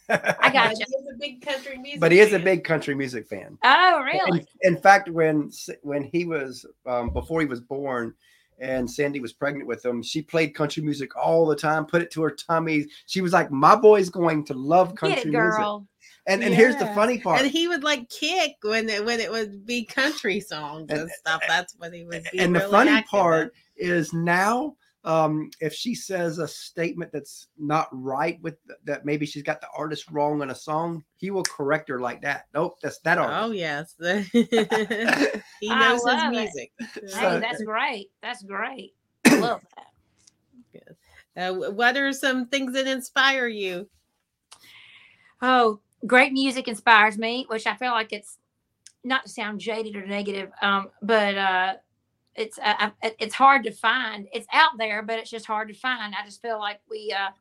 Speaker 1: [laughs]
Speaker 3: I got
Speaker 2: But
Speaker 3: you.
Speaker 2: he is a big country music.
Speaker 1: but he is a
Speaker 2: fan.
Speaker 1: big country music fan.
Speaker 3: Oh, really?
Speaker 1: In, in fact, when when he was um, before he was born, and Sandy was pregnant with him, she played country music all the time. Put it to her tummy. She was like, "My boy's going to love country
Speaker 3: Get it,
Speaker 1: music."
Speaker 3: girl.
Speaker 1: And and here's the funny part.
Speaker 2: And he would like kick when it when it would be country songs and,
Speaker 1: And-
Speaker 2: stuff. That's what he would be.
Speaker 1: and the funny
Speaker 2: active in.
Speaker 1: part is now um if she says a statement that's not right with that maybe she's got the artist wrong on a song he will correct her like that nope that's that artist
Speaker 2: Oh yes, [laughs] [laughs] he knows his
Speaker 3: love it.
Speaker 2: music.
Speaker 3: Hey,
Speaker 1: So-
Speaker 3: that's great. That's great. [coughs] I love that.
Speaker 2: Uh, what are some things that inspire you?
Speaker 3: Oh, great music inspires me, which I feel like it's not to sound jaded or negative, um, but uh, it's uh, it's hard to find. It's out there, but it's just hard to find. I just feel like we uh,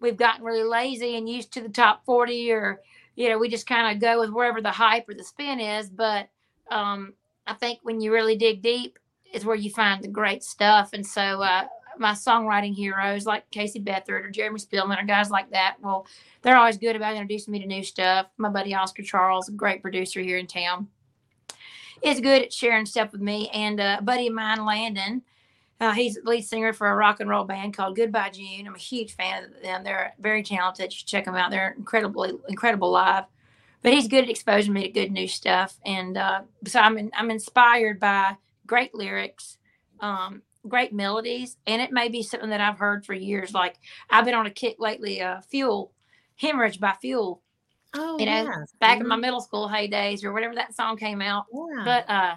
Speaker 3: we've gotten really lazy and used to the top forty, or you know, we just kind of go with wherever the hype or the spin is. But um, I think when you really dig deep, is where you find the great stuff. And so, uh, my songwriting heroes like Casey Beathard or Jeremy Spillman or guys like that. Well, they're always good about introducing me to new stuff. My buddy Oscar Charles, a great producer here in town, is good at sharing stuff with me. And uh, a buddy of mine, Landon, uh, he's lead singer for a rock and roll band called Goodbye June. I'm a huge fan of them. They're very talented. You check them out. They're incredibly, incredible live. But he's good at exposing me to good new stuff, and uh, so I'm in, I'm inspired by great lyrics, um, great melodies, and it may be something that I've heard for years. Like I've been on a kick lately, uh, "Fuel," "Hemorrhage" by Fuel.
Speaker 2: Oh,
Speaker 3: You know,
Speaker 2: yes.
Speaker 3: Back in my
Speaker 2: Mhm.
Speaker 3: middle school heydays, or whatever that song came out.
Speaker 2: Yeah.
Speaker 3: But uh,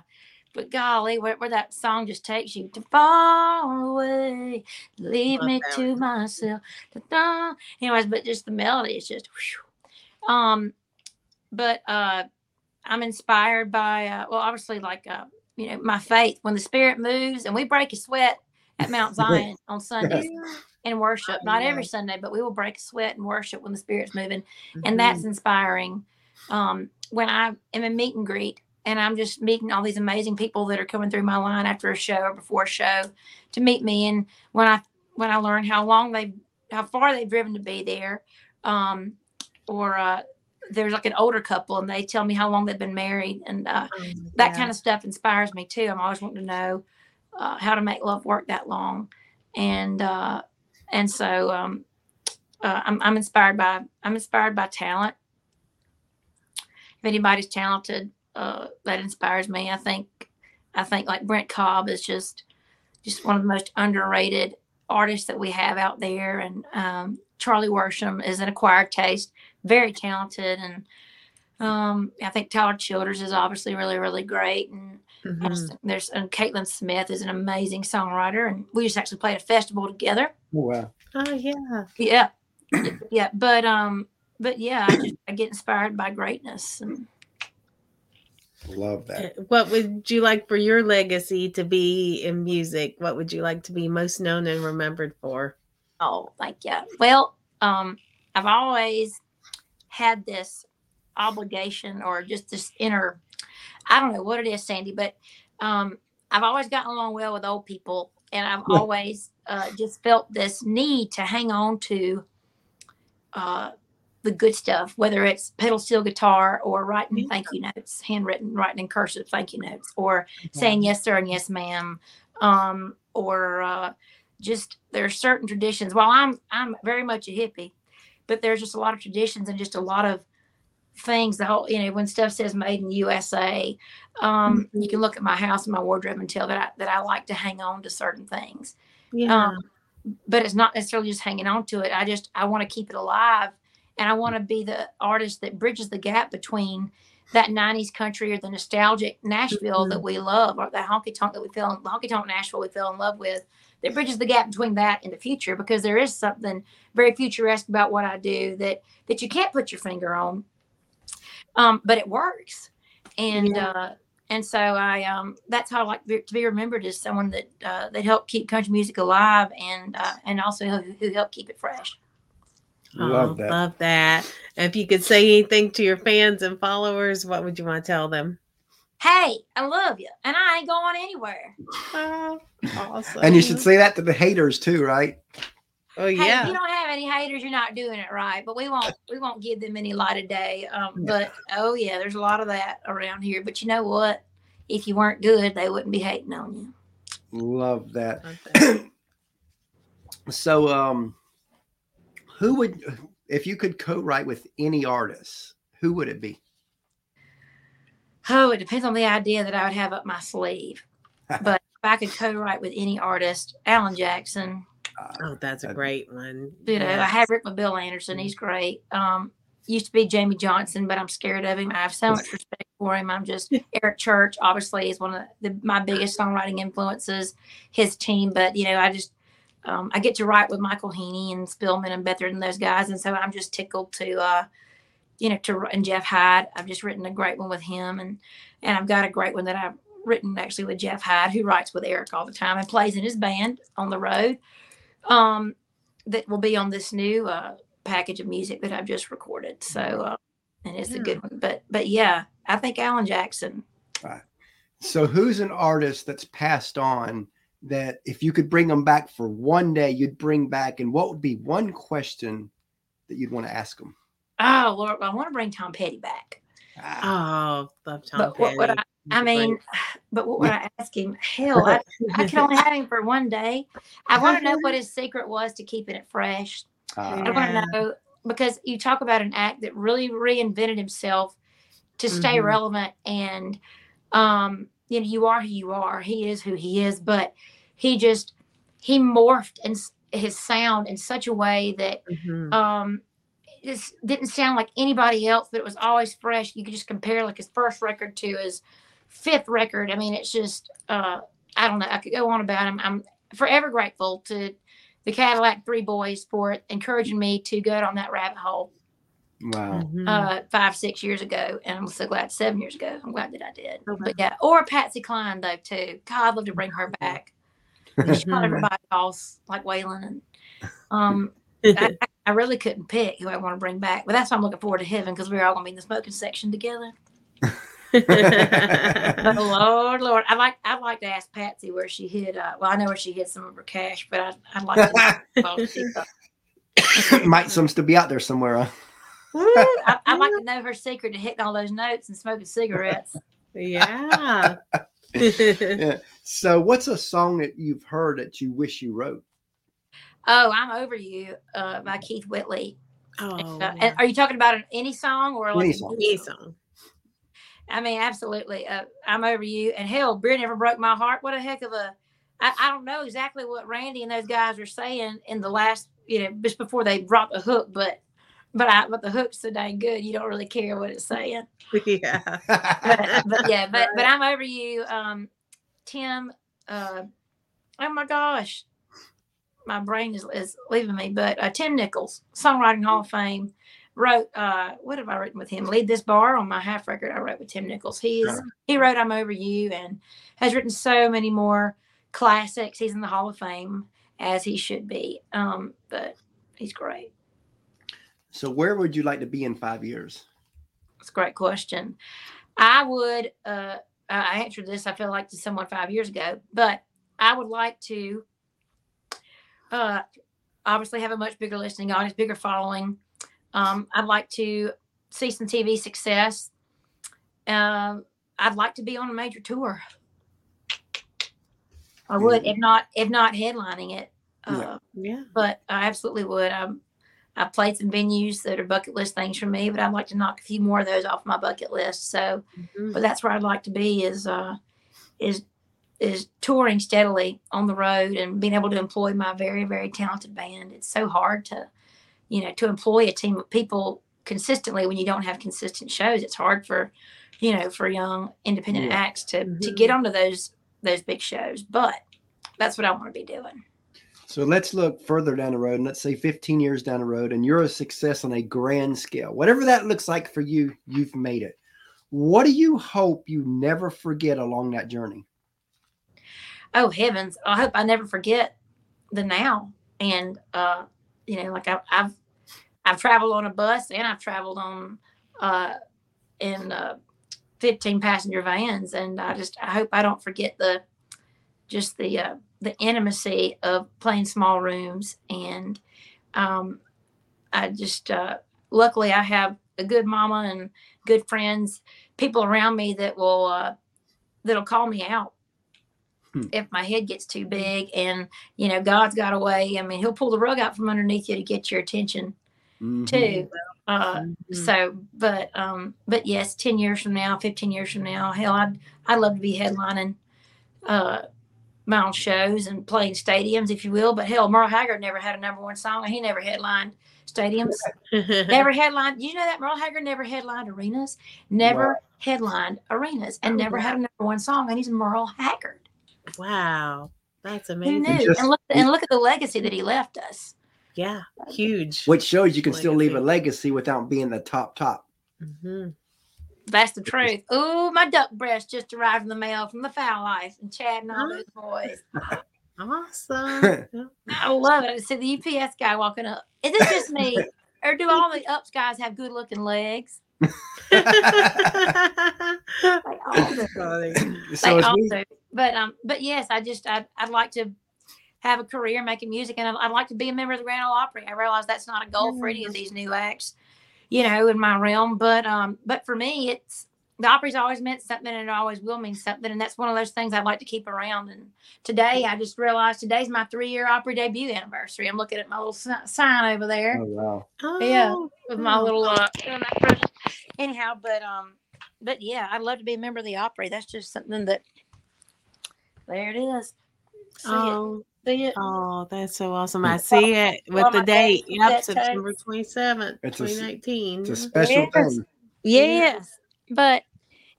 Speaker 3: but golly, where, where that song just takes you to far away, leave me
Speaker 2: that
Speaker 3: to myself. Da-da. Anyways, but just the melody is just, whew. um, but uh, I'm inspired by uh, well, obviously like uh, you know, my faith. When the Spirit moves, and we break a sweat at Mount [laughs] Zion on Sundays in worship. Not every Sunday, but we will break a sweat and worship when the Spirit's moving and
Speaker 2: Mhm.
Speaker 3: that's inspiring. Um, when I am in meet and greet and I'm just meeting all these amazing people that are coming through my line after a show or before a show to meet me, and when I when I learn how long they how far they've driven to be there, um, or uh, there's like an older couple and they tell me how long they've been married, and uh,
Speaker 2: Oh,
Speaker 3: that kind of stuff inspires me too. I'm always wanting to know uh, how to make love work that long, and uh, and so um, uh, I'm, I'm inspired by I'm inspired by talent. If anybody's talented, uh, that inspires me. I think I think like Brent Cobb is just just one of the most underrated artists that we have out there, and um, Charlie Worsham is an acquired taste, very talented, and um, I think Tyler Childers is obviously really really great, and I
Speaker 2: Mhm.
Speaker 3: just there's and Caitlyn Smith is an amazing songwriter, and we just actually played a festival together.
Speaker 1: Wow.
Speaker 3: Mm-hmm.
Speaker 2: Oh yeah.
Speaker 3: Yeah, [coughs] yeah, but um, but yeah, I just I get inspired by greatness, and
Speaker 1: Love that.
Speaker 2: What would you like for your legacy to be in music? What would you like to be most known and remembered for?
Speaker 3: oh, like yeah. Well, um, I've always had this obligation or just this inner, I don't know what it is, Sandy, but um, I've always gotten along well with old people, and I've
Speaker 1: Yeah.
Speaker 3: always uh, just felt this need to hang on to uh, the good stuff, whether it's pedal steel guitar or writing thank you notes, handwritten, writing in cursive thank you notes, or saying yes sir and yes ma'am, um, or uh, just there are certain traditions. While I'm I'm very much a hippie, but there's just a lot of traditions and just a lot of things. The whole you know when stuff says made in USA, um, you can look at my house and my wardrobe and tell that I, that I like to hang on to certain things.
Speaker 2: Yeah.
Speaker 3: Um, but it's not necessarily just hanging on to it. I just I want to keep it alive, and I want to be the artist that bridges the gap between that '90s country or the nostalgic Nashville that we love, or that honky tonk that we fell, the honky tonk Nashville we fell in love with. That bridges the gap between that and the future, because there is something very futuristic about what I do that that you can't put your finger on, um, but it works, and uh, and so I um that's how I like to be remembered as someone that uh, that helped keep country music alive and uh, and also who, who helped keep it fresh.
Speaker 1: Love
Speaker 2: Oh,
Speaker 1: that.
Speaker 2: Love that. If you could say anything to your fans and followers, what would you want to tell them?
Speaker 3: Hey, I love you, and I ain't going anywhere.
Speaker 2: Oh, awesome.
Speaker 1: And you should say that to the haters too, right?
Speaker 2: Oh
Speaker 3: Hey, if
Speaker 2: yeah.
Speaker 3: you don't have any haters, you're not doing it right. But we won't we won't give them any light of day. Um, but oh yeah, there's a lot of that around here. But you know what? If you weren't good, they wouldn't be hating on you.
Speaker 1: Love that.
Speaker 2: Love that. [clears throat]
Speaker 1: So, um, who would, if you could co-write with any artist, who would it be?
Speaker 3: Oh, it depends on the idea that I would have up my sleeve. [laughs] but if I could co-write with any artist, Alan Jackson,
Speaker 2: Oh, that's a great one.
Speaker 3: you know, I have written with Bill Anderson. He's great. Um, used to be Jamey Johnson, but I'm scared of him. I have so much [laughs] respect for him. I'm just Eric Church, obviously, is one of the, my biggest songwriting influences. His team, but you know, I just um, I get to write with Michael Heeney and Spillman and Better than those guys, and so I'm just tickled to, uh, you know, to and Jeff Hyde. I've just written a great one with him, and and I've got a great one that I've written actually with Jeff Hyde, who writes with Eric all the time and plays in his band on the road. Um, that will be on this new uh, package of music that I've just recorded. So, uh, and it's a good one. But but yeah, I think Alan Jackson. Right.
Speaker 1: So, who's an artist that's passed on that if you could bring them back for one day, you'd bring back, and what would be one question that you'd want to ask them?
Speaker 3: Oh Lord, I want to bring Tom Petty back.
Speaker 1: Ah,
Speaker 2: Oh, love Tom
Speaker 3: But what would
Speaker 2: Petty.
Speaker 3: I mean, [sighs] but what would I ask him? Hell, I, [laughs] I can only have him for one day. I want to know what his secret was to keeping it fresh.
Speaker 1: ah,
Speaker 3: I want to know because you talk about an act that really reinvented himself to stay
Speaker 2: Mhm.
Speaker 3: relevant and um you know you are who you are he is who he is but he just he morphed s- his sound in such a way that
Speaker 2: Mhm.
Speaker 3: um this didn't sound like anybody else but it was always fresh you could just compare like his first record to his fifth record i mean it's just uh i don't know i could go on about him i'm forever grateful to the cadillac three boys for encouraging me to go down that rabbit hole
Speaker 1: wow.
Speaker 2: Mhm.
Speaker 3: uh five six years ago and i'm so glad seven years ago i'm glad that i did
Speaker 2: Okay.
Speaker 3: but yeah or patsy cline though too god i'd love to bring her back [laughs] she shot everybody else like waylon and um [laughs] I, I- I really couldn't pick who I want to bring back, but that's why I'm looking forward to heaven because we're all gonna be in the smoking section together. But [laughs] Lord, Lord, I like I'd like to ask Patsy where she hid. Uh, well, I know where she hid some of her cash, but I, I'd like to. well, she- [laughs] [laughs]
Speaker 1: Might some still be out there somewhere. Huh?
Speaker 3: I, I'd like to know her secret to hitting all those notes and smoking cigarettes.
Speaker 2: yeah.
Speaker 1: Yeah. So, what's a song that you've heard that you wish you wrote?
Speaker 3: Oh, I'm over you uh, by Keith Whitley.
Speaker 2: oh,
Speaker 3: Uh, and are you talking about an, any song or like
Speaker 1: Any
Speaker 3: a
Speaker 1: song.
Speaker 2: any song.
Speaker 3: I mean, absolutely. Uh, I'm over you. And hell, Beer never broke my heart. What a heck of a. I, I don't know exactly what Randy and those guys are saying in the last, you know, just before they dropped the hook, but but I but the hook's so dang good, you don't really care what it's saying. [laughs]
Speaker 2: Yeah.
Speaker 3: But, but yeah, but but I'm over you, um, Tim. Uh, oh my gosh, my brain is, is leaving me. But uh, Tim Nichols, songwriting Hall of Fame, wrote. Uh, what have I written with him? Lead this bar on my half record. I wrote with Tim Nichols. He is
Speaker 1: Sure.
Speaker 3: he wrote I'm Over You and has written so many more classics. He's in the Hall of Fame as he should be. Um, but he's great.
Speaker 1: so, where would you like to be in five years?
Speaker 3: That's a great question. I would uh I answered this, I feel like to someone five years ago, but I would like to uh obviously have a much bigger listening audience, bigger following. Um, I'd like to see some TV success. Um, I'd like to be on a major tour. I would, if not, if not headlining it. Uh,
Speaker 1: Yeah.
Speaker 2: Yeah.
Speaker 3: but I absolutely would. Um, I've played some venues that are bucket list things for me, but I'd like to knock a few more of those off my bucket list. So,
Speaker 2: Mhm.
Speaker 3: but that's where I'd like to be is uh, is is touring steadily on the road and being able to employ my very very talented band. It's so hard to, you know, to employ a team of people consistently when you don't have consistent shows. It's hard for, you know, for young independent
Speaker 1: Yeah.
Speaker 3: acts to to
Speaker 2: Mhm.
Speaker 3: get onto those those big shows. But that's what I want to be doing.
Speaker 1: So let's look further down the road, and let's say 15 years down the road, and you're a success on a grand scale. Whatever that looks like for you, you've made it. What do you hope you never forget along that journey?
Speaker 3: oh heavens i hope i never forget the now and uh you know like I, i've i've traveled on a bus and i've traveled on uh in uh 15 passenger vans. And i just i hope i don't forget the just the uh the intimacy of playing small rooms. And um i just uh luckily i have a good mama and good friends people around me that will uh that'll call me out
Speaker 1: Hmm.
Speaker 3: if my head gets too big and you know god's got a way i mean he'll pull the rug out from underneath you to get your attention
Speaker 1: Mhm.
Speaker 3: too uh
Speaker 2: Mhm.
Speaker 3: so but um but yes 10 years from now 15 years from now hell i'd i'd love to be headlining uh my own shows and playing stadiums if you will but hell merle haggard never had a number one song and he never headlined stadiums [laughs] never headlined you know that merle haggard never headlined arenas never
Speaker 1: Wow.
Speaker 3: headlined arenas and never had a number one song and he's merle haggard
Speaker 2: wow. That's
Speaker 3: who
Speaker 2: amazing.
Speaker 3: knew
Speaker 1: just-
Speaker 3: and look and look at the legacy that he left us
Speaker 2: Yeah. Huge.
Speaker 1: Which shows you can still leave a
Speaker 2: Legacy.
Speaker 1: legacy without being the top top.
Speaker 2: Mhm.
Speaker 3: That's the truth. Oh, my duck breast just arrived in the mail from the Fowl Life and Chad and all those boys.
Speaker 2: Awesome. [laughs]
Speaker 3: I love it. I see the UPS guy walking up. Is it just me, or do all the ups guys have good looking legs? [laughs] They all do.
Speaker 1: so
Speaker 3: They
Speaker 1: as
Speaker 3: all
Speaker 1: we,
Speaker 3: do. But um, but yes, I just I'd, I'd like to have a career making music, and I'd, I'd like to be a member of the Grand Ole Opry. I realize that's not a goal for any of these new acts, you know, in my realm. But um, but for me, it's the Opry's always meant something, and it always will mean something, and that's one of those things I'd like to keep around. And today, I just realized today's my three-year Opry debut anniversary. I'm looking at my little sign over there
Speaker 1: Oh wow.
Speaker 3: Yeah,
Speaker 2: Oh,
Speaker 3: with my little uh doing that first- anyhow but um but yeah i'd love to be a member of the opry that's just something that there it is see
Speaker 2: Oh,
Speaker 3: it see it
Speaker 2: oh, that's so awesome. I see it with
Speaker 3: on
Speaker 2: the date.
Speaker 3: face,
Speaker 2: Yep, September 27th,
Speaker 1: It's a s-
Speaker 2: 2019.
Speaker 1: It's a special
Speaker 3: Yes.
Speaker 1: thing.
Speaker 3: yes but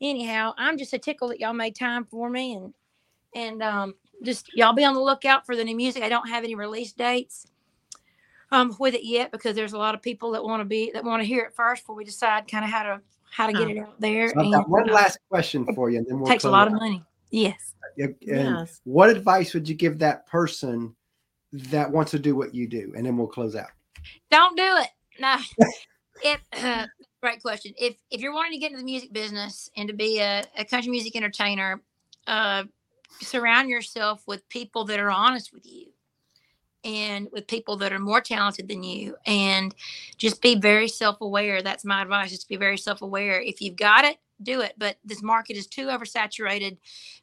Speaker 3: anyhow i'm just a tickle that y'all made time for me and and um just y'all be on the lookout for the new music i don't have any release dates um with it yet because there's a lot of people that want to be that want to hear it first before we decide kind of how to how to get it out there
Speaker 1: So I've got
Speaker 3: and,
Speaker 1: one
Speaker 3: uh,
Speaker 1: last question for you, and then we'll
Speaker 3: takes a
Speaker 1: close
Speaker 3: lot of money yes
Speaker 1: Yeah, And
Speaker 2: Yes.
Speaker 1: what advice would you give that person that wants to do what you do? And then we'll close out.
Speaker 3: Don't do it. No. [laughs] if uh, great question. If if you're wanting to get into the music business and to be a, a country music entertainer, uh, surround yourself with people that are honest with you and with people that are more talented than you and just be very self-aware that's my advice is to be very self-aware if you've got it do it but this market is too oversaturated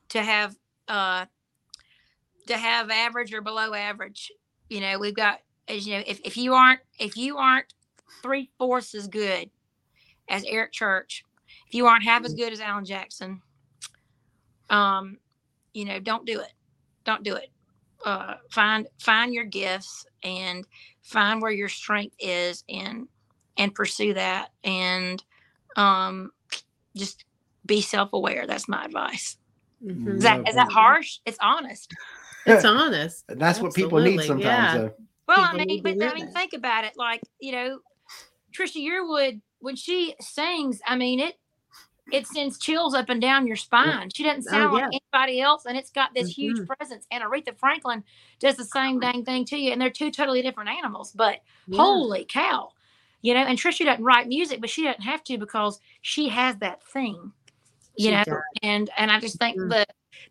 Speaker 3: to have uh to have average or below average. You know we've got as you know if, if you aren't if you aren't three fourths as good as eric church if you aren't half as good as alan jackson um you know don't do it. Don't do it. Uh find find your gifts and find where your strength is and and pursue that and um just be self-aware. That's my advice
Speaker 2: Mhm.
Speaker 3: is that is that harsh it's honest
Speaker 2: It's [laughs] honest.
Speaker 1: And that's what people need sometimes.
Speaker 2: yeah.
Speaker 1: though.
Speaker 3: Well, I mean, but I mean,
Speaker 2: that.
Speaker 3: think about it. Like, you know, Trisha Yearwood, when she sings, I mean, it it sends chills up and down your spine. She doesn't
Speaker 2: Oh,
Speaker 3: sound
Speaker 2: yeah.
Speaker 3: like anybody else, and it's got this huge
Speaker 2: Mhm.
Speaker 3: presence. And Aretha Franklin does the same dang thing to you, and they're two totally different animals. But
Speaker 2: Yeah.
Speaker 3: holy cow, you know, and Trisha doesn't write music, but she doesn't have to because she has that thing, you
Speaker 2: She
Speaker 3: know.
Speaker 2: does.
Speaker 3: And and I just think
Speaker 2: Mhm.
Speaker 3: the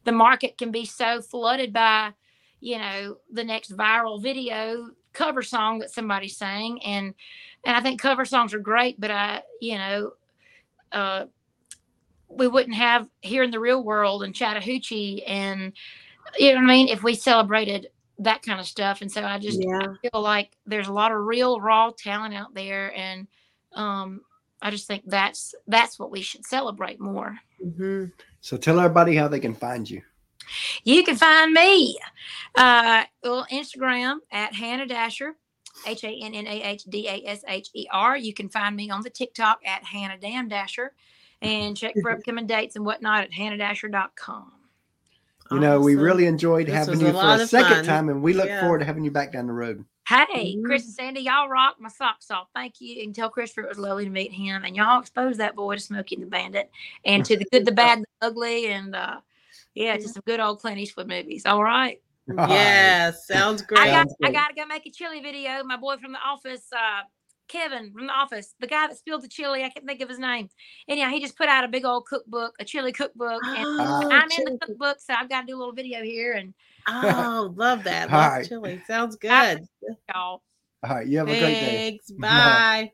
Speaker 3: the market can be so flooded by you know the next viral video cover song that somebody sang and and i think cover songs are great but i you know uh we wouldn't have here in the real world and chattahoochee and you know what i mean if we celebrated that kind of stuff and so i just
Speaker 2: Yeah.
Speaker 3: feel like there's a lot of real raw talent out there and um i just think that's that's what we should celebrate more
Speaker 2: hmm
Speaker 1: So tell everybody how they can find you.
Speaker 3: You can find me uh well Instagram at Hannah Dasher, H A N N A H D A S H E R. You can find me on the TikTok at Hannah Damn Dasher and check for [laughs] upcoming dates and whatnot at hannahdasher.com.
Speaker 1: You know, we really enjoyed having you
Speaker 2: a
Speaker 1: for
Speaker 2: lot
Speaker 1: a second
Speaker 2: fun.
Speaker 1: time, and we look
Speaker 2: Yeah.
Speaker 1: forward to having you back down the road.
Speaker 3: Hey. Chris and Sandy, y'all rock my socks off. Thank you. And tell Christopher it was lovely to meet him. And y'all expose that boy to Smokey and the Bandit and to the good, the bad, and the ugly, and uh yeah, to some good old Clint Eastwood movies. All right.
Speaker 2: Yes, sounds great.
Speaker 3: I got
Speaker 1: Sounds
Speaker 3: I
Speaker 1: great.
Speaker 3: got to go make a chili video. My boy from the office, uh, Kevin from the office, the guy that spilled the chili, I can't think of his name. Anyhow, he just put out a big old cookbook, a chili cookbook, and
Speaker 2: Oh, [gasps]
Speaker 3: I'm in the cookbook, so I've got to do a little video here and
Speaker 2: Oh, love that. [laughs]
Speaker 1: All
Speaker 2: Love
Speaker 1: right.
Speaker 2: chili. Sounds good.
Speaker 3: y'all.
Speaker 1: All right, you have a great day.
Speaker 2: Thanks. [laughs] Bye.